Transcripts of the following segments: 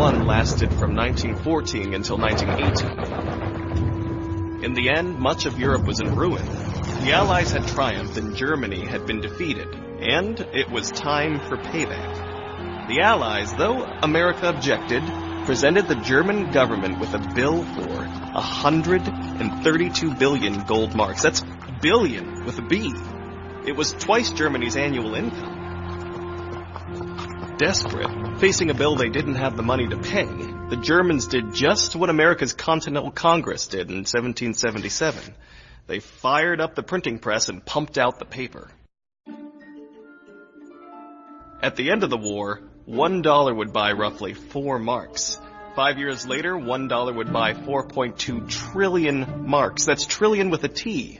I lasted from 1914 until 1918. In the end, much of Europe was in ruin. The Allies had triumphed and Germany had been defeated, and it was time for payback. The Allies, though America objected, presented the German government with a bill for 132 billion gold marks. That's billion with a B. It was twice Germany's annual income. Desperate, facing a bill they didn't have the money to pay, the Germans did just what America's Continental Congress did in 1777. They fired up the printing press and pumped out the paper. At the end of the war, one dollar would buy roughly four marks. Five years later, one dollar would buy 4.2 trillion marks. That's trillion with a T.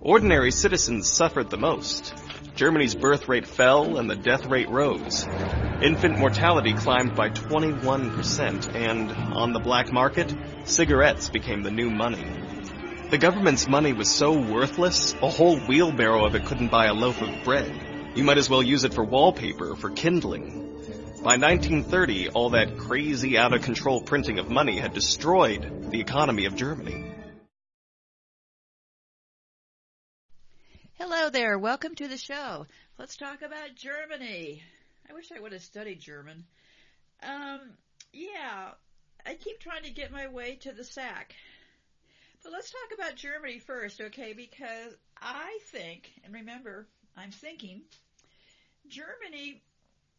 Ordinary citizens suffered the most. Germany's birth rate fell and the death rate rose. Infant mortality climbed by 21%, and on the black market, cigarettes became the new money. The government's money was so worthless, a whole wheelbarrow of it couldn't buy a loaf of bread. You might as well use it for wallpaper, for kindling. By 1930, all that crazy, out of control printing of money had destroyed the economy of Germany. Hello there. Welcome to the show. Let's talk about Germany. I wish I would have studied German. Um, yeah, I keep trying to get my way to the sack. But let's talk about Germany first, okay? Because I think, and remember, I'm thinking, Germany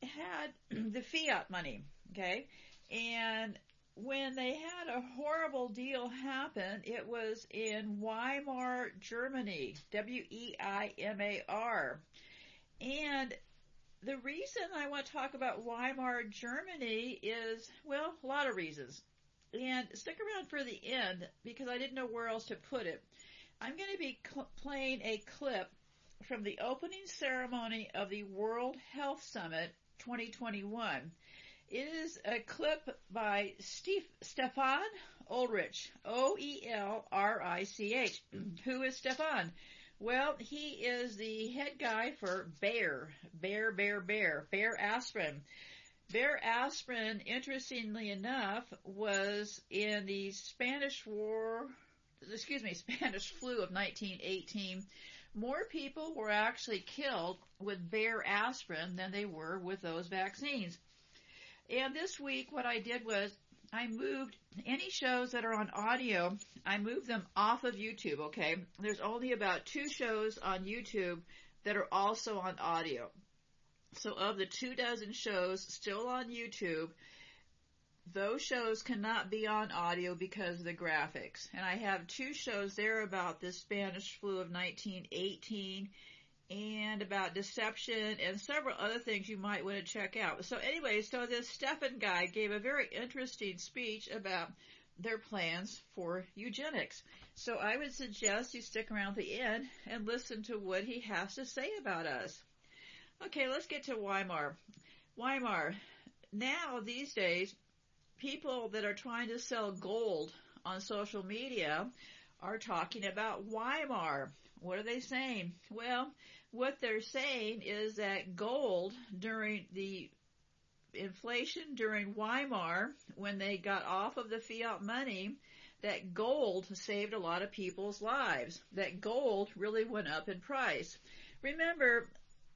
had the fiat money, okay? And when they had a horrible deal happen, it was in Weimar, Germany. W-E-I-M-A-R. And the reason I want to talk about Weimar, Germany is, well, a lot of reasons. And stick around for the end because I didn't know where else to put it. I'm going to be cl- playing a clip from the opening ceremony of the World Health Summit 2021. It is a clip by Steve, Stefan Oelrich, O-E-L-R-I-C-H. Who is Stefan? Well, he is the head guy for Bayer, Bayer, Bayer, Bayer, Bayer aspirin. Bayer aspirin, interestingly enough, was in the Spanish War, excuse me, Spanish flu of 1918. More people were actually killed with Bayer aspirin than they were with those vaccines. And this week what I did was I moved any shows that are on audio, I moved them off of YouTube, okay? There's only about two shows on YouTube that are also on audio. So of the two dozen shows still on YouTube, those shows cannot be on audio because of the graphics. And I have two shows there about the Spanish flu of 1918 and about deception and several other things you might want to check out. So anyway, so this Stefan guy gave a very interesting speech about their plans for eugenics. So I would suggest you stick around the end and listen to what he has to say about us. Okay, let's get to Weimar. Weimar. Now, these days, people that are trying to sell gold on social media are talking about Weimar. What are they saying? Well, what they're saying is that gold during the inflation during Weimar, when they got off of the fiat money, that gold saved a lot of people's lives. That gold really went up in price. Remember,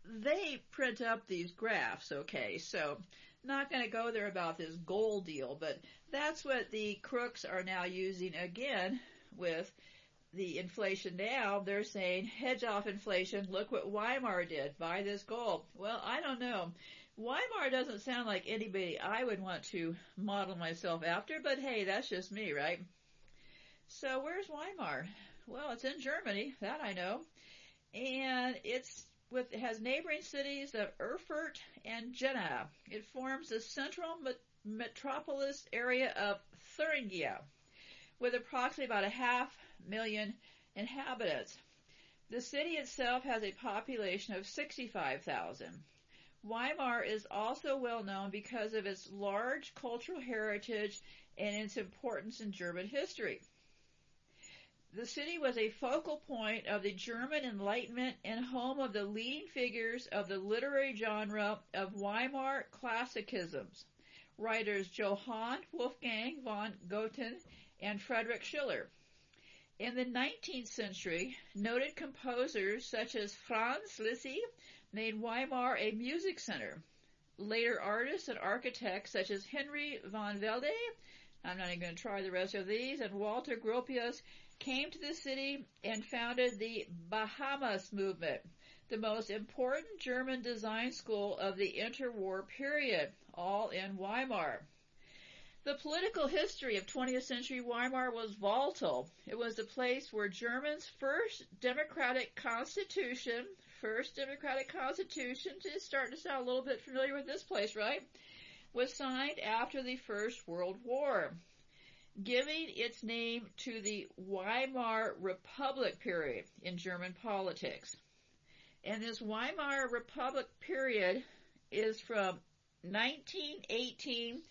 they print up these graphs, okay, so not going to go there about this gold deal, but that's what the crooks are now using again with the inflation now, they're saying hedge off inflation. Look what Weimar did. Buy this gold. Well, I don't know. Weimar doesn't sound like anybody I would want to model myself after, but hey, that's just me, right? So where's Weimar? Well, it's in Germany, that I know. And it's with, it has neighboring cities of Erfurt and Jena. It forms the central met- metropolis area of Thuringia with approximately about a half million inhabitants. The city itself has a population of 65,000. Weimar is also well known because of its large cultural heritage and its importance in German history. The city was a focal point of the German Enlightenment and home of the leading figures of the literary genre of Weimar classicisms. writers Johann Wolfgang von Goethe and Friedrich Schiller. In the 19th century, noted composers such as Franz Liszt made Weimar a music center. Later artists and architects such as Henry von Welde, I'm not even going to try the rest of these, and Walter Gropius came to the city and founded the Bauhaus movement, the most important German design school of the interwar period, all in Weimar. The political history of 20th century Weimar was volatile. It was the place where Germany's first democratic constitution, first democratic constitution, to starting to sound a little bit familiar with this place, right? Was signed after the First World War, giving its name to the Weimar Republic period in German politics. And this Weimar Republic period is from 1918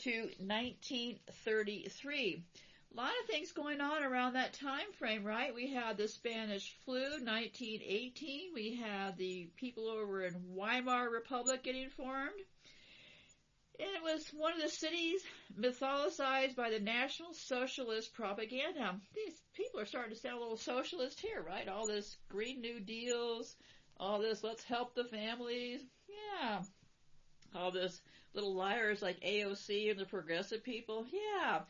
to 1933. A lot of things going on around that time frame, right? We had the Spanish flu, 1918. We had the people over in Weimar Republic getting formed. And it was one of the cities mythologized by the National Socialist propaganda. These people are starting to sound a little socialist here, right? All this Green New Deals, all this let's help the families. Yeah. All this little liars like AOC and the progressive people. Yeah.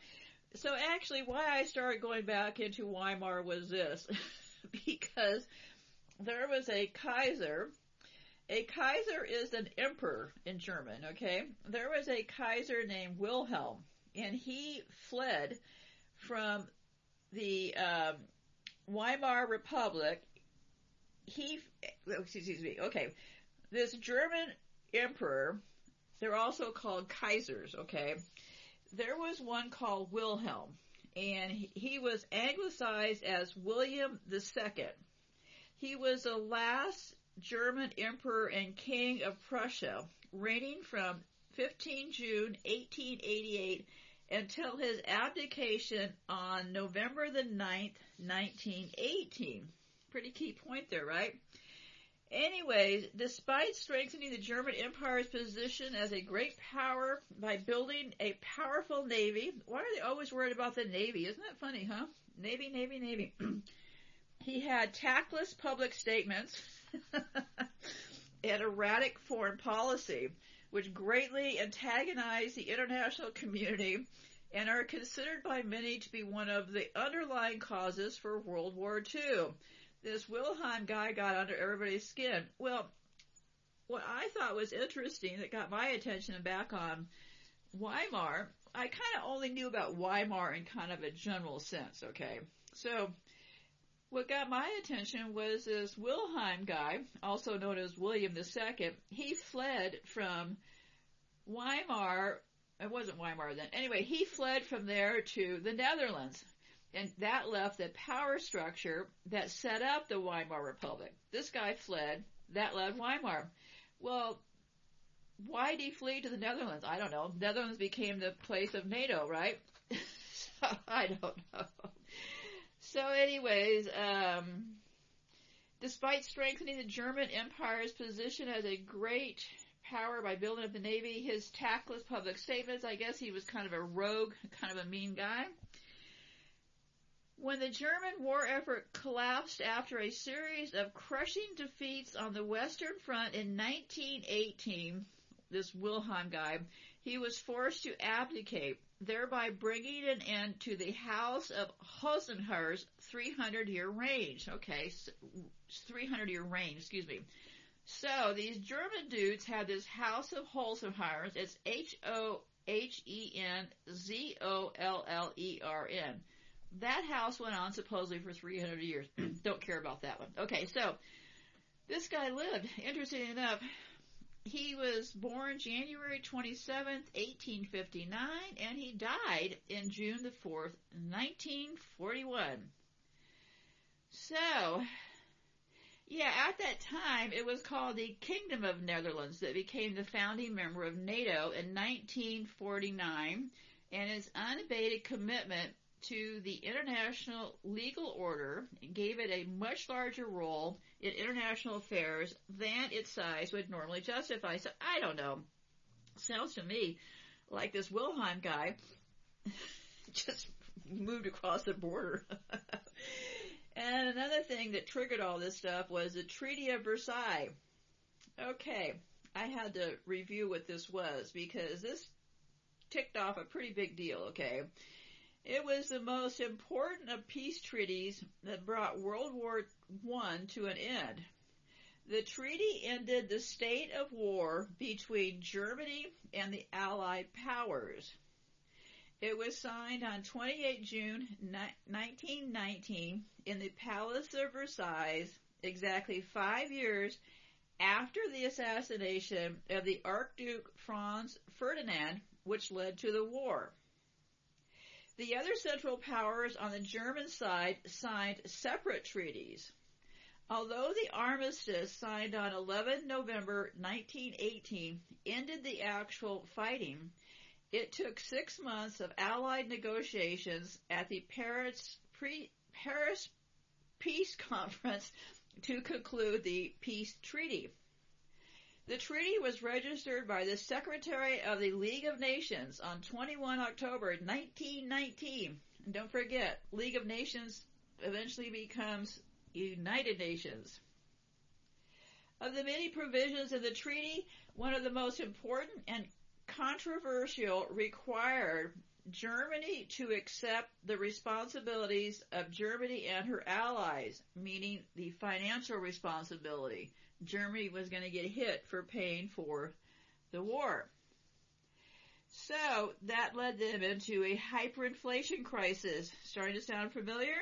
So actually why I started going back into Weimar was this. because there was a Kaiser. A Kaiser is an emperor in German, okay? There was a Kaiser named Wilhelm, and he fled from the um, Weimar Republic. He, excuse me, okay, this German emperor they're also called Kaisers, okay? There was one called Wilhelm, and he was anglicized as William II. He was the last German emperor and king of Prussia, reigning from 15 June 1888 until his abdication on November the 9th, 1918. Pretty key point there, right? Anyways, despite strengthening the German Empire's position as a great power by building a powerful navy, why are they always worried about the navy? Isn't that funny, huh? Navy, navy, navy. he had tactless public statements and erratic foreign policy, which greatly antagonized the international community and are considered by many to be one of the underlying causes for World War II this Wilhelm guy got under everybody's skin. Well, what I thought was interesting that got my attention back on Weimar, I kind of only knew about Weimar in kind of a general sense, okay? So, what got my attention was this Wilhelm guy, also known as William II. He fled from Weimar, it wasn't Weimar then. Anyway, he fled from there to the Netherlands and that left the power structure that set up the Weimar Republic. This guy fled, that led Weimar. Well, why did he flee to the Netherlands? I don't know. Netherlands became the place of NATO, right? so, I don't know. So anyways, um, despite strengthening the German Empire's position as a great power by building up the navy, his tactless public statements, I guess he was kind of a rogue, kind of a mean guy. When the German war effort collapsed after a series of crushing defeats on the Western Front in 1918, this Wilhelm guy, he was forced to abdicate, thereby bringing an end to the House of Hohenzollern's 300 year reign. Okay, 300 year reign, excuse me. So these German dudes had this House of Hohenzollern. It's H O H E N Z O L L E R N that house went on supposedly for 300 years. Don't care about that one. Okay, so this guy lived. Interesting enough, he was born January 27th, 1859, and he died in June the 4th, 1941. So, yeah, at that time, it was called the Kingdom of Netherlands that became the founding member of NATO in 1949, and its unabated commitment to the international legal order and gave it a much larger role in international affairs than its size would normally justify. So I don't know. Sounds to me like this Wilhelm guy just moved across the border. and another thing that triggered all this stuff was the Treaty of Versailles. Okay, I had to review what this was because this ticked off a pretty big deal, okay? It was the most important of peace treaties that brought World War I to an end. The treaty ended the state of war between Germany and the Allied powers. It was signed on 28 June 1919 in the Palace of Versailles, exactly five years after the assassination of the Archduke Franz Ferdinand, which led to the war. The other Central Powers on the German side signed separate treaties. Although the armistice signed on 11 November 1918 ended the actual fighting, it took six months of Allied negotiations at the Paris, pre, Paris Peace Conference to conclude the peace treaty. The treaty was registered by the Secretary of the League of Nations on 21 October 1919. And don't forget, League of Nations eventually becomes United Nations. Of the many provisions of the treaty, one of the most important and controversial required Germany to accept the responsibilities of Germany and her allies, meaning the financial responsibility. Germany was going to get hit for paying for the war. So that led them into a hyperinflation crisis. Starting to sound familiar?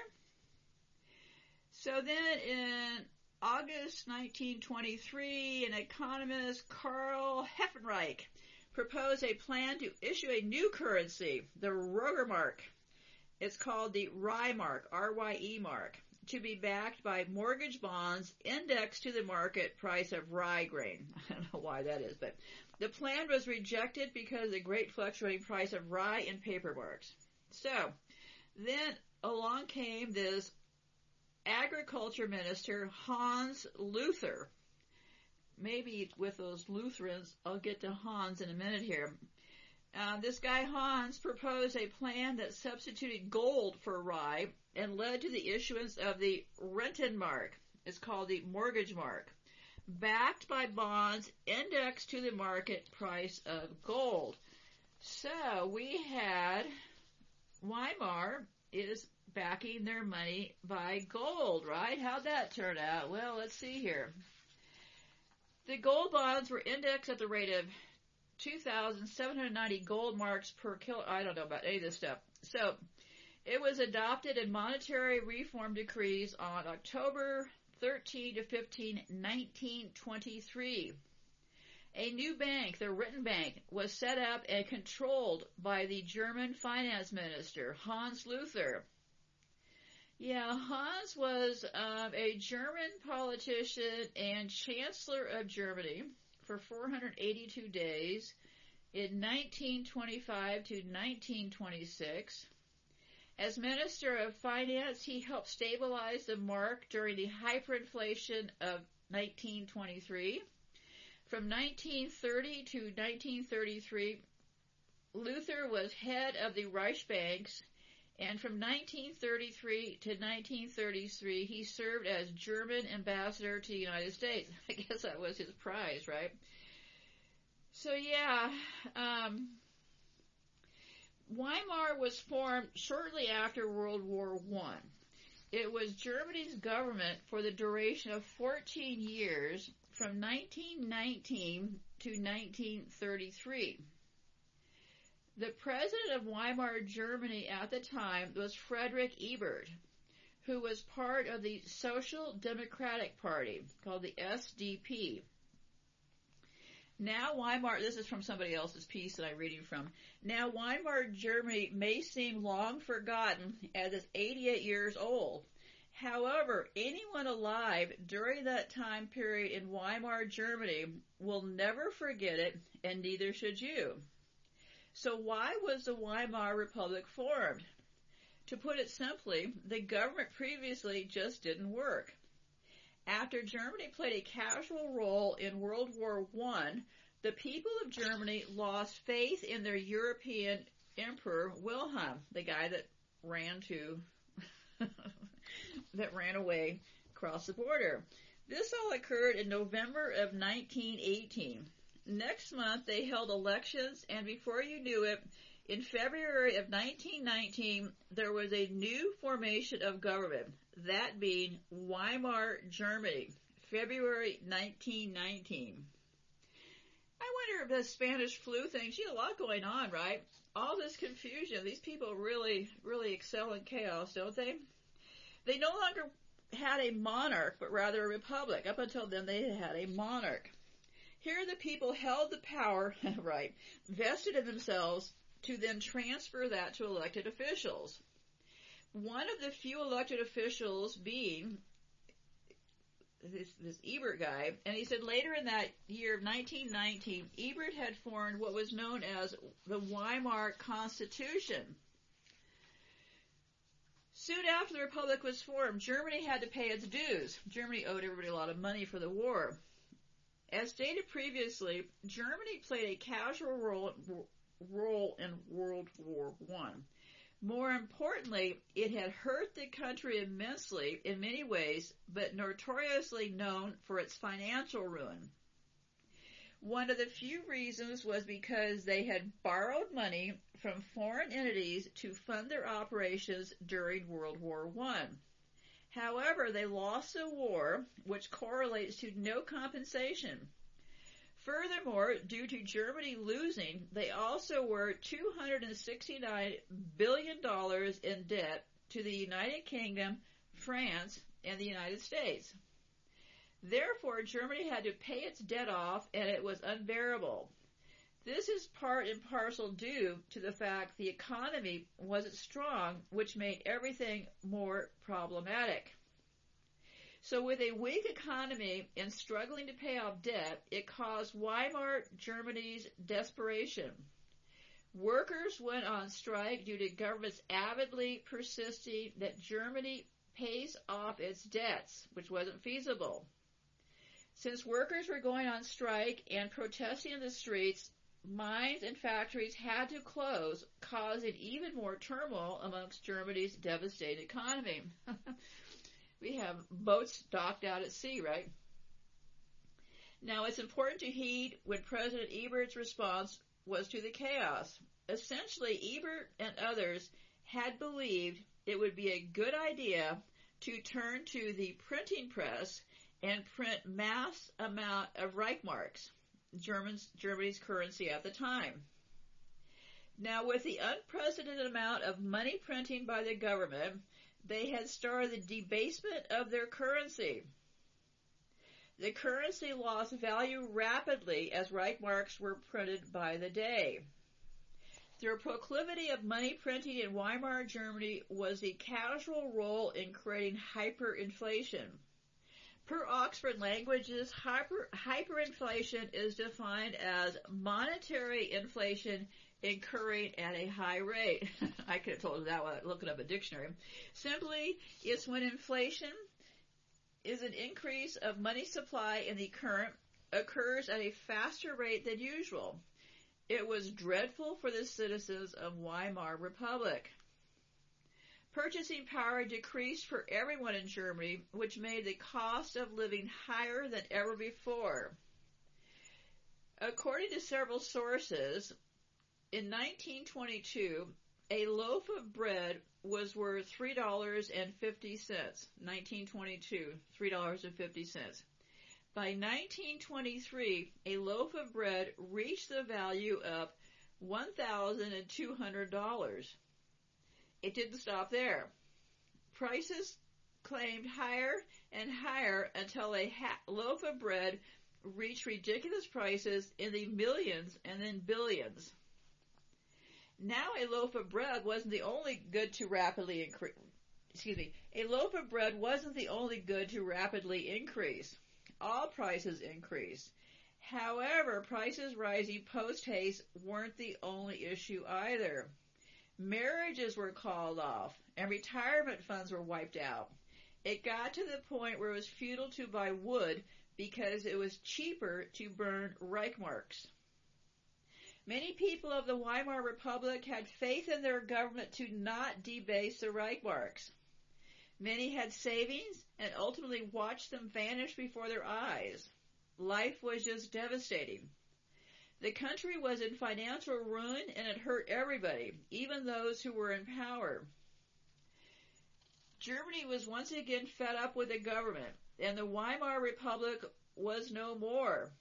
So then in August 1923, an economist, Karl Helfferich, proposed a plan to issue a new currency, the Roggenmark. It's called the Rye Mark, R-Y-E Mark, to be backed by mortgage bonds indexed to the market price of rye grain. I don't know why that is, but the plan was rejected because of the great fluctuating price of rye and paper marks. So, then along came this agriculture minister, Hans Luther, maybe with those Lutherans, I'll get to Hans in a minute here. Uh, this guy Hans proposed a plan that substituted gold for rye and led to the issuance of the Rentenmark. It's called the mortgage mark, backed by bonds indexed to the market price of gold. So we had Weimar is backing their money by gold, right? How'd that turn out? Well, let's see here. The gold bonds were indexed at the rate of 2,790 gold marks per kilo. I don't know about any of this stuff. So, it was adopted in monetary reform decrees on October 13 to 15, 1923. A new bank, the Rentenbank, was set up and controlled by the German finance minister, Hans Luther. Yeah, Hans was um, a German politician and Chancellor of Germany for 482 days in 1925 to 1926. As Minister of Finance, he helped stabilize the mark during the hyperinflation of 1923. From 1930 to 1933, Luther was head of the Reichsbanks and from 1933 to 1933, he served as German ambassador to the United States. I guess that was his prize, right? So yeah, um, Weimar was formed shortly after World War One. It was Germany's government for the duration of 14 years from 1919 to 1933. The president of Weimar Germany at the time was Frederick Ebert, who was part of the Social Democratic Party, called the SDP. Now Weimar, this is from somebody else's piece that I'm reading from. Now Weimar Germany may seem long forgotten as it's 88 years old. However, anyone alive during that time period in Weimar Germany will never forget it, and neither should you. So why was the Weimar Republic formed? To put it simply, the government previously just didn't work. After Germany played a casual role in World War I, the people of Germany lost faith in their European emperor Wilhelm, the guy that ran to that ran away across the border. This all occurred in November of 1918. Next month they held elections and before you knew it, in February of 1919, there was a new formation of government, that being Weimar Germany, February 1919. I wonder if the Spanish flu thing, she had a lot going on, right? All this confusion, these people really, really excel in chaos, don't they? They no longer had a monarch, but rather a republic. Up until then, they had a monarch. Here the people held the power, right, vested in themselves to then transfer that to elected officials. One of the few elected officials being this, this Ebert guy, and he said later in that year of 1919, Ebert had formed what was known as the Weimar Constitution. Soon after the Republic was formed, Germany had to pay its dues. Germany owed everybody a lot of money for the war. As stated previously, Germany played a casual role, role in World War One. More importantly, it had hurt the country immensely in many ways, but notoriously known for its financial ruin. One of the few reasons was because they had borrowed money from foreign entities to fund their operations during World War One. However, they lost the war, which correlates to no compensation. Furthermore, due to Germany losing, they also were $269 billion in debt to the United Kingdom, France, and the United States. Therefore, Germany had to pay its debt off and it was unbearable. This is part and parcel due to the fact the economy wasn't strong, which made everything more problematic. So with a weak economy and struggling to pay off debt, it caused Weimar Germany's desperation. Workers went on strike due to governments avidly persisting that Germany pays off its debts, which wasn't feasible. Since workers were going on strike and protesting in the streets, mines and factories had to close, causing even more turmoil amongst Germany's devastated economy. we have boats docked out at sea, right? Now it's important to heed when President Ebert's response was to the chaos. Essentially, Ebert and others had believed it would be a good idea to turn to the printing press and print mass amount of Reichsmarks, German's, Germany's currency at the time. Now with the unprecedented amount of money printing by the government, they had started the debasement of their currency. The currency lost value rapidly as Reichmarks were printed by the day. Their proclivity of money printing in Weimar Germany was the casual role in creating hyperinflation. Per Oxford Languages, hyper, hyperinflation is defined as monetary inflation incurring at a high rate. I could have told you that while looking up a dictionary. Simply, it's when inflation is an increase of money supply in the current occurs at a faster rate than usual. It was dreadful for the citizens of Weimar Republic. Purchasing power decreased for everyone in Germany, which made the cost of living higher than ever before. According to several sources, in 1922, a loaf of bread was worth three dollars and fifty cents. 1922, three dollars and fifty cents. By 1923, a loaf of bread reached the value of one thousand and two hundred dollars. It didn't stop there. Prices claimed higher and higher until a ha- loaf of bread reached ridiculous prices in the millions and then billions. Now a loaf of bread wasn't the only good to rapidly increase. Excuse me. A loaf of bread wasn't the only good to rapidly increase. All prices increased. However, prices rising post haste weren't the only issue either. Marriages were called off and retirement funds were wiped out. It got to the point where it was futile to buy wood because it was cheaper to burn Reichmarks. Many people of the Weimar Republic had faith in their government to not debase the Reichmarks. Many had savings and ultimately watched them vanish before their eyes. Life was just devastating. The country was in financial ruin and it hurt everybody, even those who were in power. Germany was once again fed up with the government, and the Weimar Republic was no more.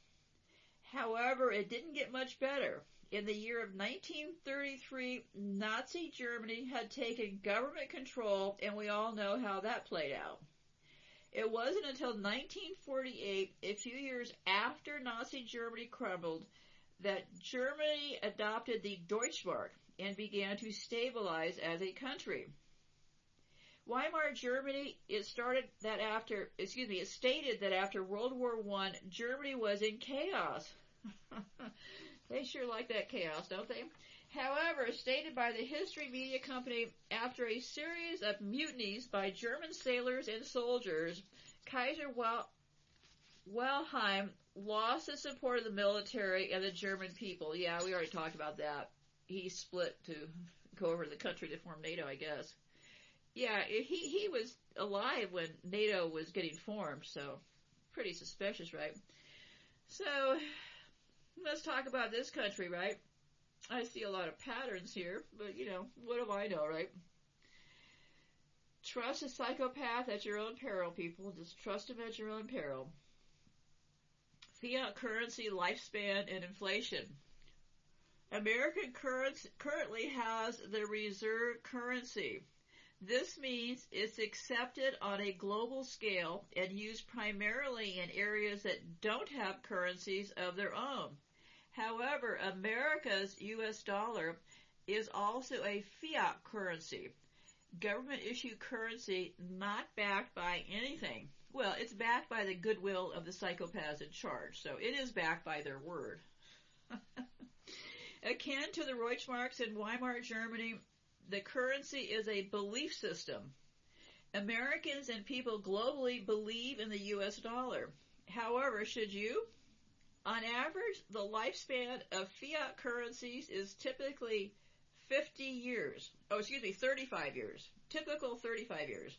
However, it didn't get much better. In the year of 1933, Nazi Germany had taken government control, and we all know how that played out. It wasn't until 1948, a few years after Nazi Germany crumbled, that Germany adopted the Deutschmark and began to stabilize as a country. Weimar Germany, it started that after, excuse me, it stated that after World War One, Germany was in chaos. they sure like that chaos, don't they? However, stated by the History Media Company, after a series of mutinies by German sailors and soldiers, Kaiser Wil- Wilhelm lost the support of the military and the German people. Yeah, we already talked about that. He split to go over to the country to form NATO, I guess. Yeah, he he was alive when NATO was getting formed, so pretty suspicious, right? So let's talk about this country, right? I see a lot of patterns here, but you know, what do I know, right? Trust a psychopath at your own peril, people. Just trust him at your own peril. Fiat currency lifespan and inflation. American currency currently has the reserve currency. This means it's accepted on a global scale and used primarily in areas that don't have currencies of their own. However, America's US dollar is also a fiat currency, government issued currency not backed by anything. Well, it's backed by the goodwill of the psychopaths in charge, so it is backed by their word. Akin to the Reichsmarks in Weimar Germany, the currency is a belief system. Americans and people globally believe in the US dollar. However, should you? On average, the lifespan of fiat currencies is typically 50 years. Oh, excuse me, 35 years. Typical 35 years.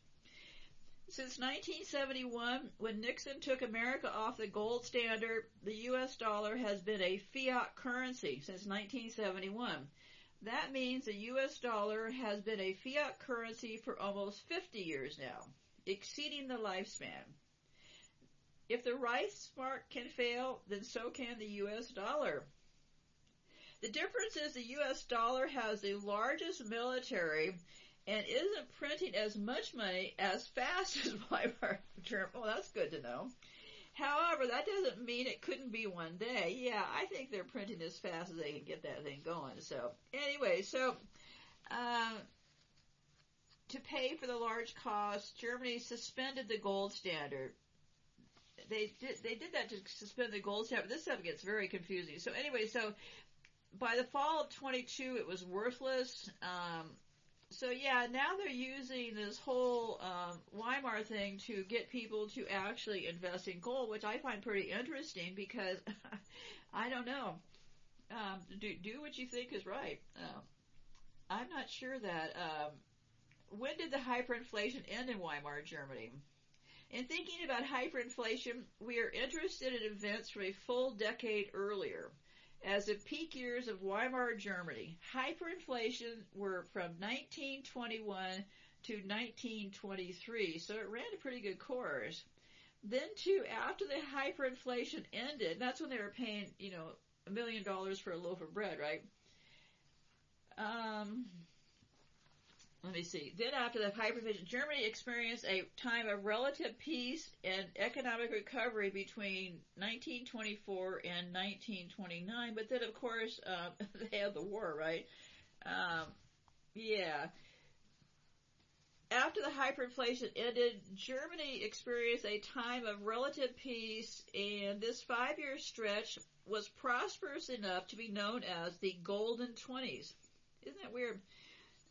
Since 1971, when Nixon took America off the gold standard, the US dollar has been a fiat currency since 1971. That means the US dollar has been a fiat currency for almost 50 years now, exceeding the lifespan. If the rice Reichsmark can fail, then so can the US dollar. The difference is the US dollar has the largest military and isn't printing as much money as fast as Weimar Germany. Well, that's good to know. However, that doesn't mean it couldn't be one day. Yeah, I think they're printing as fast as they can get that thing going. So, anyway, so uh, to pay for the large cost, Germany suspended the gold standard. They did they did that to suspend the gold standard. This stuff gets very confusing. So anyway, so by the fall of 22, it was worthless. Um, so yeah, now they're using this whole um, Weimar thing to get people to actually invest in gold, which I find pretty interesting because I don't know. Um, do do what you think is right. Uh, I'm not sure that. Um, when did the hyperinflation end in Weimar Germany? In thinking about hyperinflation, we are interested in events from a full decade earlier as the peak years of Weimar Germany. Hyperinflation were from 1921 to 1923, so it ran a pretty good course. Then too, after the hyperinflation ended, that's when they were paying, you know, a million dollars for a loaf of bread, right? Um, let me see. Then after the hyperinflation, Germany experienced a time of relative peace and economic recovery between 1924 and 1929. But then, of course, uh, they had the war, right? Um, yeah. After the hyperinflation ended, Germany experienced a time of relative peace, and this five-year stretch was prosperous enough to be known as the Golden Twenties. Isn't that weird?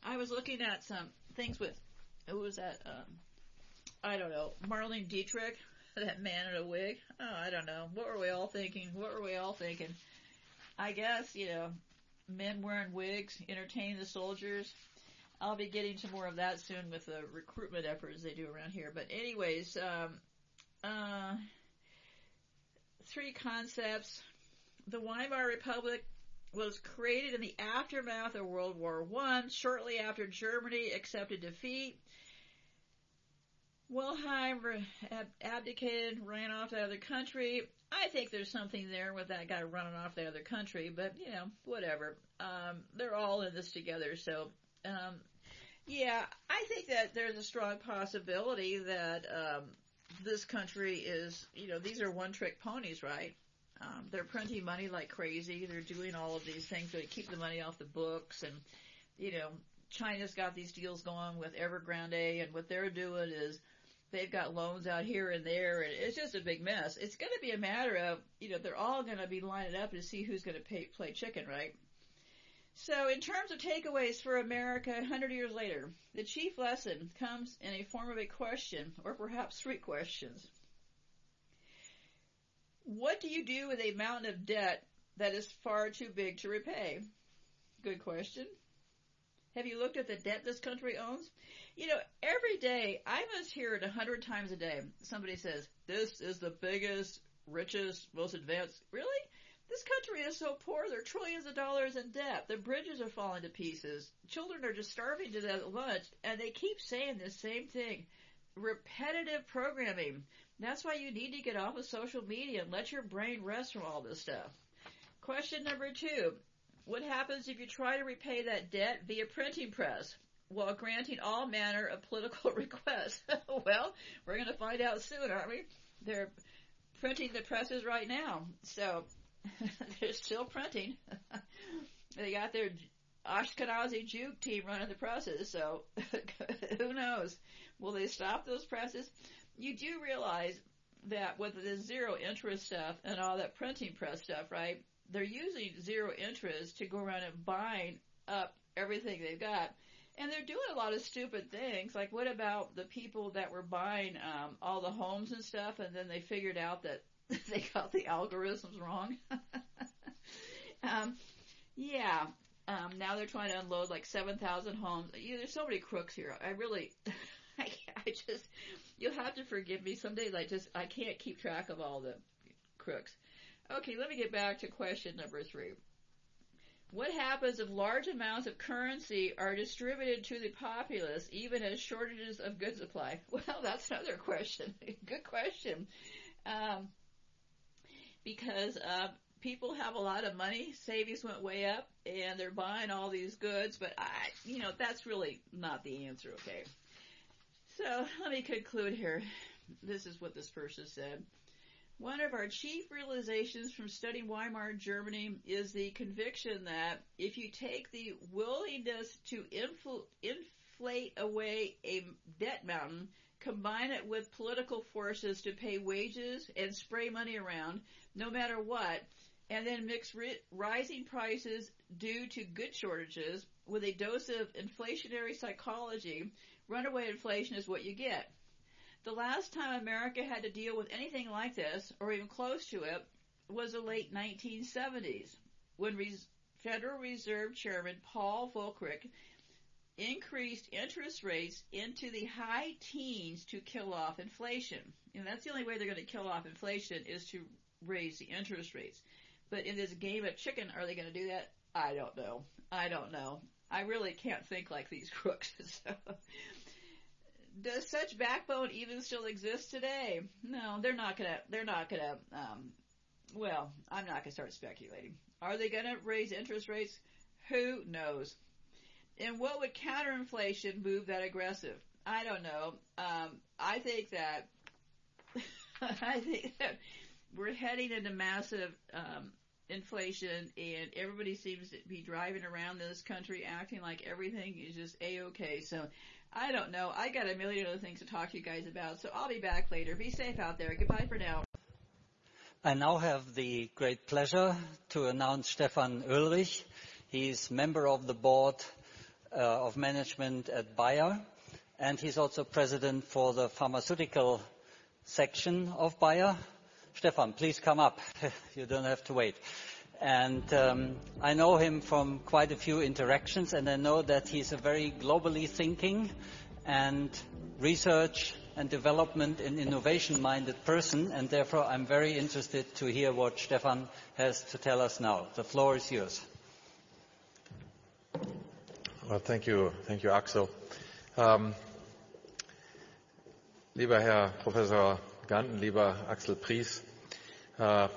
I was looking at some things with who was that? Um, I don't know, Marlene Dietrich. that man in a wig. Oh, I don't know. What were we all thinking? What were we all thinking? I guess, you know, men wearing wigs, entertaining the soldiers. I'll be getting to more of that soon with the recruitment efforts they do around here. But anyways, um, uh, three concepts. The Weimar Republic was created in the aftermath of World War One, shortly after Germany accepted defeat. Wilhelm abdicated, ran off to the other country. I think there's something there with that guy running off the other country, but you know, whatever. Um, they're all in this together, so um, yeah, I think that there's a strong possibility that um, this country is, you know, these are one-trick ponies, right? Um, they're printing money like crazy. They're doing all of these things to keep the money off the books, and you know, China's got these deals going with Evergrande, and what they're doing is they've got loans out here and there, and it's just a big mess. It's going to be a matter of, you know, they're all going to be lining up to see who's going to pay, play chicken, right? So, in terms of takeaways for America 100 years later, the chief lesson comes in a form of a question, or perhaps three questions. What do you do with a mountain of debt that is far too big to repay? Good question. Have you looked at the debt this country owns? You know, every day, I must hear it a hundred times a day. Somebody says, this is the biggest, richest, most advanced. Really? This country is so poor, there are trillions of dollars in debt. The bridges are falling to pieces. Children are just starving to death at lunch, and they keep saying the same thing. Repetitive programming. That's why you need to get off of social media and let your brain rest from all this stuff. Question number two. What happens if you try to repay that debt via printing press while granting all manner of political requests? well, we're going to find out soon, aren't we? They're printing the presses right now. So they're still printing. they got their Ashkenazi Juke team running the presses, so who knows? Will they stop those presses? you do realize that with the zero interest stuff and all that printing press stuff, right? They're using zero interest to go around and buying up everything they've got. And they're doing a lot of stupid things. Like, what about the people that were buying um, all the homes and stuff, and then they figured out that they got the algorithms wrong? um, yeah. Um, now they're trying to unload like 7,000 homes. There's so many crooks here. I really, I, I just, you'll have to forgive me. Some days I just, I can't keep track of all the crooks. Okay, let me get back to question number three. What happens if large amounts of currency are distributed to the populace even as shortages of goods supply? Well, that's another question. Good question. Um, because uh, people have a lot of money, savings went way up, and they're buying all these goods, but I, you know, that's really not the answer, okay? So let me conclude here. This is what this person said. One of our chief realizations from studying Weimar Germany is the conviction that if you take the willingness to infl- inflate away a debt mountain, combine it with political forces to pay wages and spray money around, no matter what, and then mix ri- rising prices due to good shortages with a dose of inflationary psychology, runaway inflation is what you get. The last time America had to deal with anything like this, or even close to it, was the late 1970s, when Federal Reserve Chairman Paul Volcker increased interest rates into the high teens to kill off inflation. And that's the only way they're going to kill off inflation is to raise the interest rates. But in this game of chicken, are they going to do that? I don't know. I don't know. I really can't think like these crooks. so does such backbone even still exist today? No, they're not gonna. They're not gonna. Um, well, I'm not gonna start speculating. Are they gonna raise interest rates? Who knows? And what would counter inflation move that aggressive? I don't know. Um, I think that I think that we're heading into massive um, inflation, and everybody seems to be driving around this country acting like everything is just a okay. So I don't know. I got a million other things to talk to you guys about, so I'll be back later. Be safe out there. Goodbye for now. I now have the great pleasure to announce Stefan Oelrich. He's member of the board uh, of management at Bayer, and he's also president for the pharmaceutical section of Bayer. Stefan, please come up. you don't have to wait. And um, I know him from quite a few interactions, and I know that he's a very globally thinking and research and development and innovation minded person, and therefore I'm very interested to hear what Stefan has to tell us now. The floor is yours. Well, thank you, thank you, Axel. Um, lieber Herr Professor Ganten, lieber Axel Pries, uh,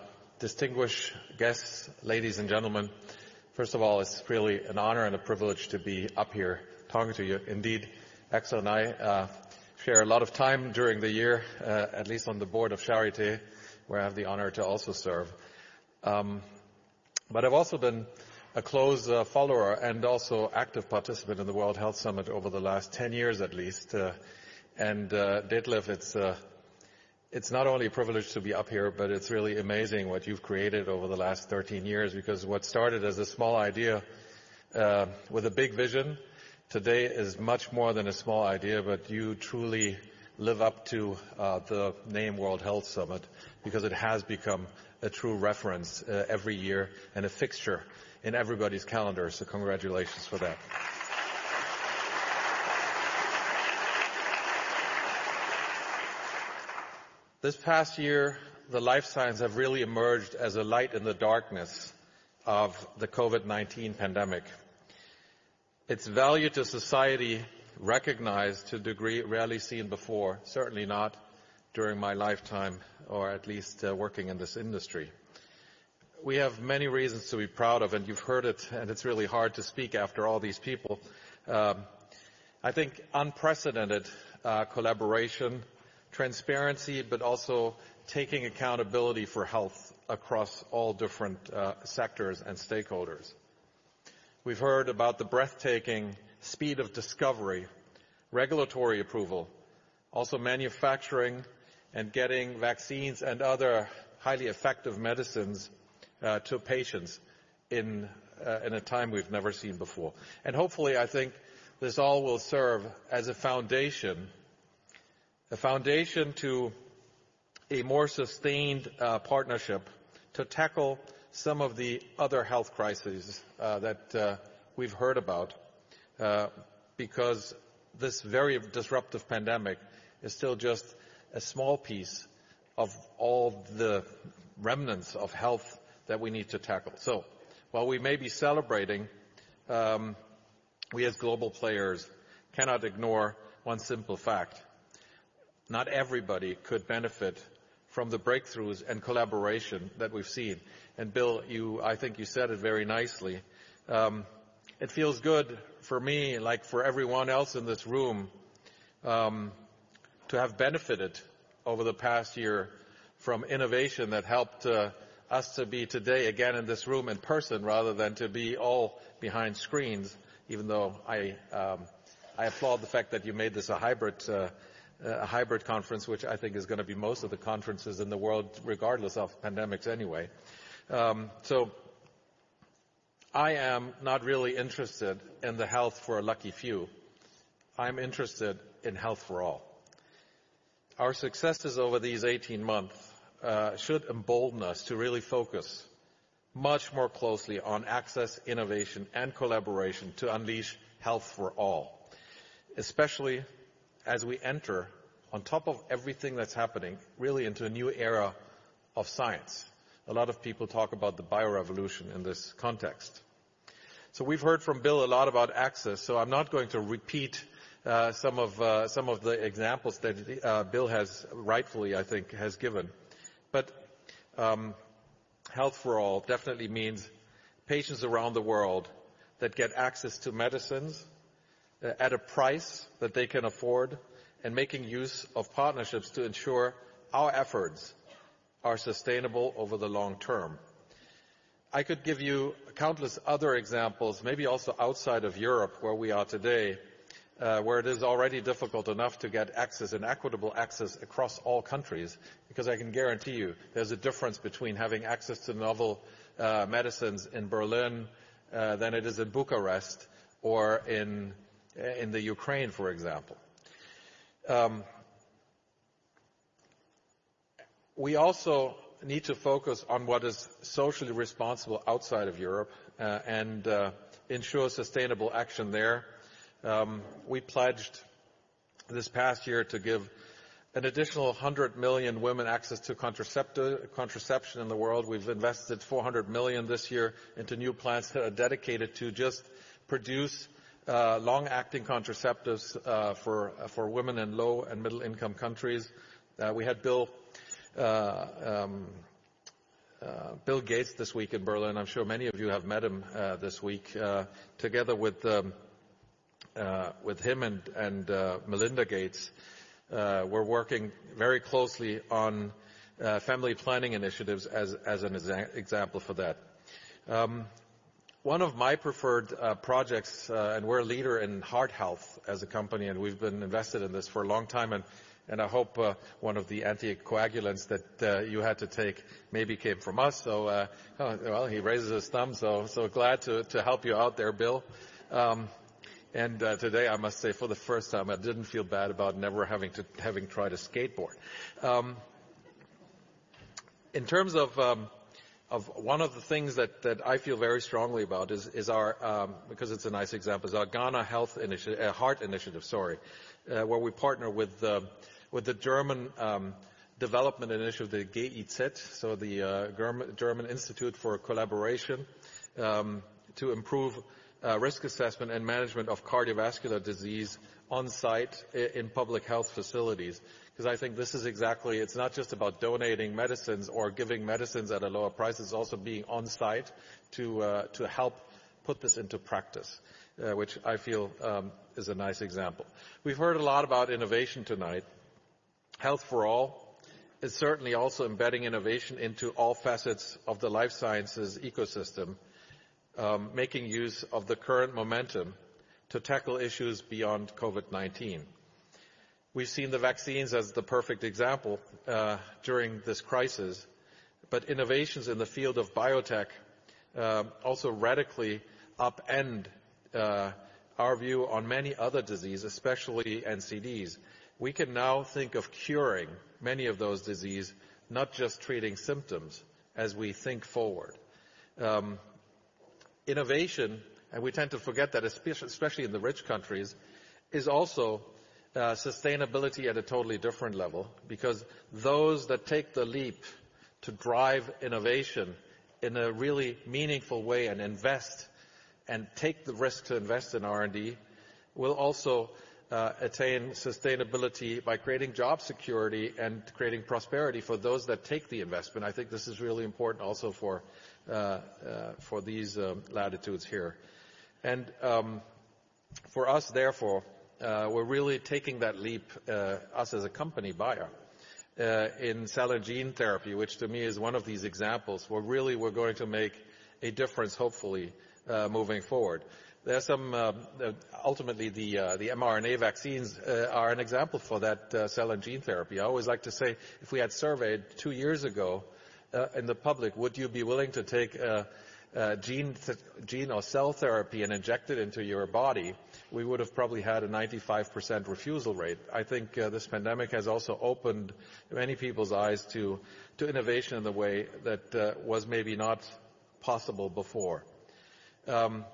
distinguished guests, ladies and gentlemen, first of all, it's really an honor and a privilege to be up here talking to you. Indeed, Axel and I uh, share a lot of time during the year, uh, at least on the board of Charité, where I have the honor to also serve. Um, but I've also been a close uh, follower and also active participant in the World Health Summit over the last 10 years at least. Uh, and uh, Detlev, it's uh, it's not only a privilege to be up here, but it's really amazing what you've created over the last 13 years because what started as a small idea uh, with a big vision today is much more than a small idea, but you truly live up to uh, the name World Health Summit because it has become a true reference uh, every year and a fixture in everybody's calendar. So congratulations for that. This past year, the life sciences have really emerged as a light in the darkness of the COVID-19 pandemic. Its value to society recognized to a degree rarely seen before, certainly not during my lifetime or at least uh, working in this industry we have many reasons to be proud of, and you've heard it, and it's really hard to speak after all these people. Um, I think unprecedented uh, collaboration, transparency, but also taking accountability for health across all different uh, sectors and stakeholders. We've heard about the breathtaking speed of discovery, regulatory approval, also manufacturing and getting vaccines and other highly effective medicines uh, to patients uh, in a time we've never seen before. And hopefully, I think this all will serve as a foundation, a foundation to a more sustained uh, partnership to tackle some of the other health crises uh, that uh, we've heard about, uh, because this very disruptive pandemic is still just a small piece of all the remnants of health that we need to tackle. So while we may be celebrating, um, we as global players cannot ignore one simple fact. Not everybody could benefit from the breakthroughs and collaboration that we've seen. And Bill, you, I think you said it very nicely. Um, it feels good for me, like for everyone else in this room, um, to have benefited over the past year from innovation that helped uh, us to be today again in this room in person rather than to be all behind screens, even though I, um, I applaud the fact that you made this a hybrid, uh, a hybrid conference, which I think is going to be most of the conferences in the world, regardless of pandemics anyway. Um, so I am not really interested in the health for a lucky few. I'm interested in health for all. Our successes over these 18 months uh, should embolden us to really focus much more closely on access, innovation, and collaboration to unleash health for all, especially as we enter, on top of everything that's happening, really into a new era of science. A lot of people talk about the biorevolution in this context. So we've heard from Bill a lot about access, so I'm not going to repeat uh, some of uh, some of the examples that uh, Bill has rightfully, I think, has given. But um, health for all definitely means patients around the world that get access to medicines at a price that they can afford and making use of partnerships to ensure our efforts are sustainable over the long term. I could give you countless other examples, maybe also outside of Europe where we are today, uh, where it is already difficult enough to get access and equitable access across all countries, because I can guarantee you there's a difference between having access to novel uh, medicines in Berlin uh, than it is in Bucharest or in, in the Ukraine, for example. Um, We also need to focus on what is socially responsible outside of Europe uh, and uh, ensure sustainable action there. Um, we pledged this past year to give an additional 100 million women access to contraception in the world. We've invested 400 million this year into new plants that are dedicated to just produce Uh, long-acting contraceptives uh, uh, for women in low and middle-income countries. We had um, Bill Gates this week in Berlin. I'm sure many of you have met him this week. Together um, with him and Melinda Gates, we're working very closely on family planning initiatives as an example for that. Um, One of my preferred uh, projects, uh, and we're a leader in heart health as a company, and we've been invested in this for a long time, and I hope uh, one of the anticoagulants that you had to take maybe came from us. So, oh, well, he raises his thumb, so so glad to help you out there, Bill. Um, and today, I must say, for the first time, I didn't feel bad about never having to having tried a skateboard. Um, in terms of um, one of the things that I feel very strongly about is is our, um, because it's a nice example, is our Ghana uh, Heart Initiative, sorry, uh, where we partner with the German um, development initiative, the GIZ, so the uh, German Institute for Collaboration, um, to improve risk assessment and management of cardiovascular disease on-site in public health facilities. I think this is exactly, it's not just about donating medicines or giving medicines at a lower price, it's also being on-site to uh, to help put this into practice, uh, which I feel um, is a nice example. We've heard a lot about innovation tonight. Health for All is certainly also embedding innovation into all facets of the life sciences ecosystem, um, making use of the current momentum to tackle issues beyond COVID-19. We've seen the vaccines as the perfect example uh, during this crisis, but innovations in the field of biotech um, also radically upend uh, our view on many other diseases, especially NCDs. We can now think of curing many of those diseases, not just treating symptoms as we think forward. Um, innovation, and we tend to forget that, especially in the rich countries, is also sustainability at a totally different level, because those that take the leap to drive innovation in a really meaningful way and invest and take the risk to invest in R&D will also attain sustainability by creating job security and creating prosperity for those that take the investment. I think this is really important also for uh for these latitudes here. And um, for us, therefore, Uh, we're really taking that leap, uh, us as a company, Bayer, uh, in cell and gene therapy, which to me is one of these examples where really we're going to make a difference, hopefully, moving forward. Ultimately, the mRNA vaccines are an example for that cell and gene therapy. I always like to say, if we had surveyed two years ago in the public, would you be willing to take a gene or cell therapy and inject it into your body? We would have probably had a 95% refusal rate. I think uh, this pandemic has also opened many people's eyes to innovation in the way that uh, was maybe not possible before. Um,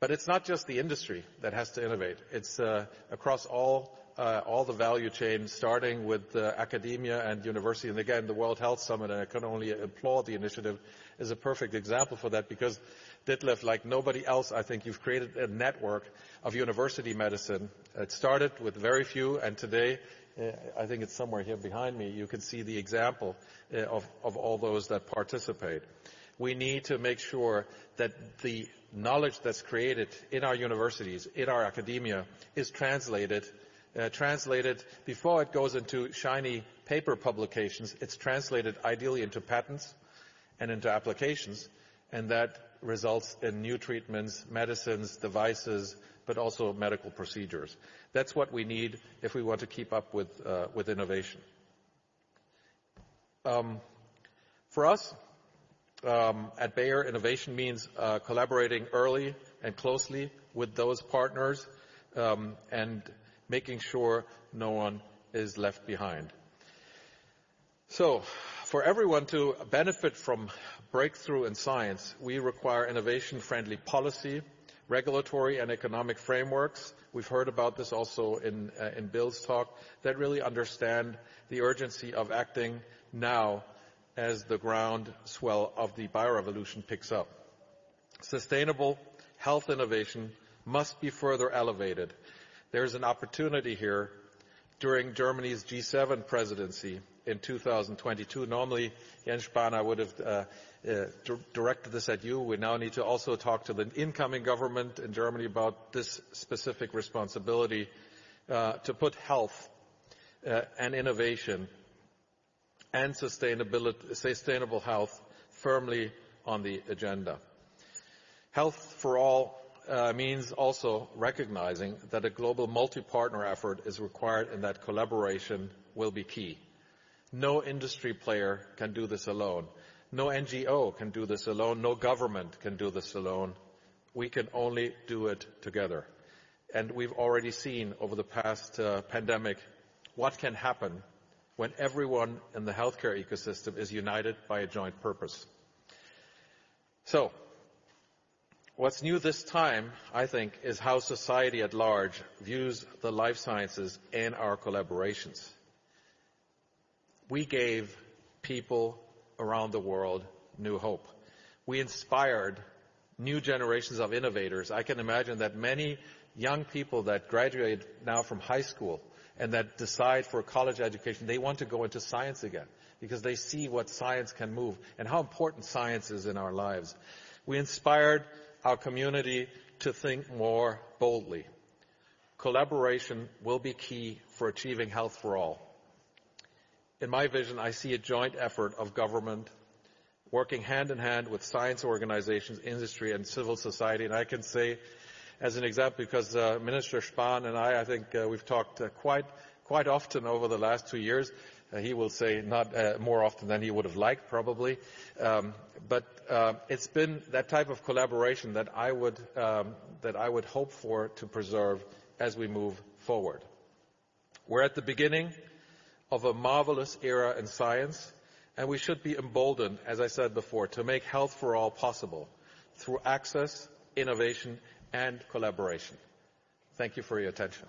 but it's not just the industry that has to innovate. It's uh, across all the value chains, starting with academia and university. And again, the World Health Summit, and I can only applaud the initiative, is a perfect example for that because Detlev, like nobody else, I think you've created a network of university medicine. It started with very few, and today, uh, I think it's somewhere here behind me, you can see the example uh, of all those that participate. We need to make sure that the knowledge that's created in our universities, in our academia, is translated, uh, translated before it goes into shiny paper publications. It's translated ideally into patents and into applications, and that results in new treatments, medicines, devices, but also medical procedures. That's what we need if we want to keep up with uh, innovation. Um, for us, um, at Bayer, innovation means uh, collaborating early and closely with those partners, um, and making sure no one is left behind. For everyone to benefit from breakthrough in science, we require innovation-friendly policy, regulatory and economic frameworks. We've heard about this also in, uh, in Bill's talk that really understand the urgency of acting now as the groundswell of the biorevolution picks up. Sustainable health innovation must be further elevated. There's an opportunity here during Germany's G7 presidency in 2022. Normally, Jens Spahn, I would have uh, uh, directed this at you. We now need to also talk to the incoming government in Germany about this specific responsibility uh, to put health and innovation and sustainable health firmly on the agenda. Health for all means also recognizing that a global multi-partner effort is required and that collaboration will be key. No industry player can do this alone. No NGO can do this alone. No government can do this alone. We can only do it together. And we've already seen over the past uh, pandemic what can happen when everyone in the healthcare ecosystem is united by a joint purpose. So, what's new this time, I think, is how society at large views the life sciences and our collaborations we gave people around the world new hope. We inspired new generations of innovators. I can imagine that many young people that graduate now from high school and that decide for a college education, they want to go into science again because they see what science can move and how important science is in our lives. We inspired our community to think more boldly. Collaboration will be key for achieving health for all. In my vision, I see a joint effort of government working hand in hand with science organizations, industry, and civil society. And I can say, as an example, because uh, Minister Spahn and I, I think uh, we've talked uh, quite quite often over the last two years. Uh, he will say not uh, more often than he would have liked, probably. Um, but uh, it's been that type of collaboration that I would um, that I would hope for to preserve as we move forward. We're at the beginning of a marvelous era in science, and we should be emboldened, as I said before, to make health for all possible through access, innovation, and collaboration. Thank you for your attention.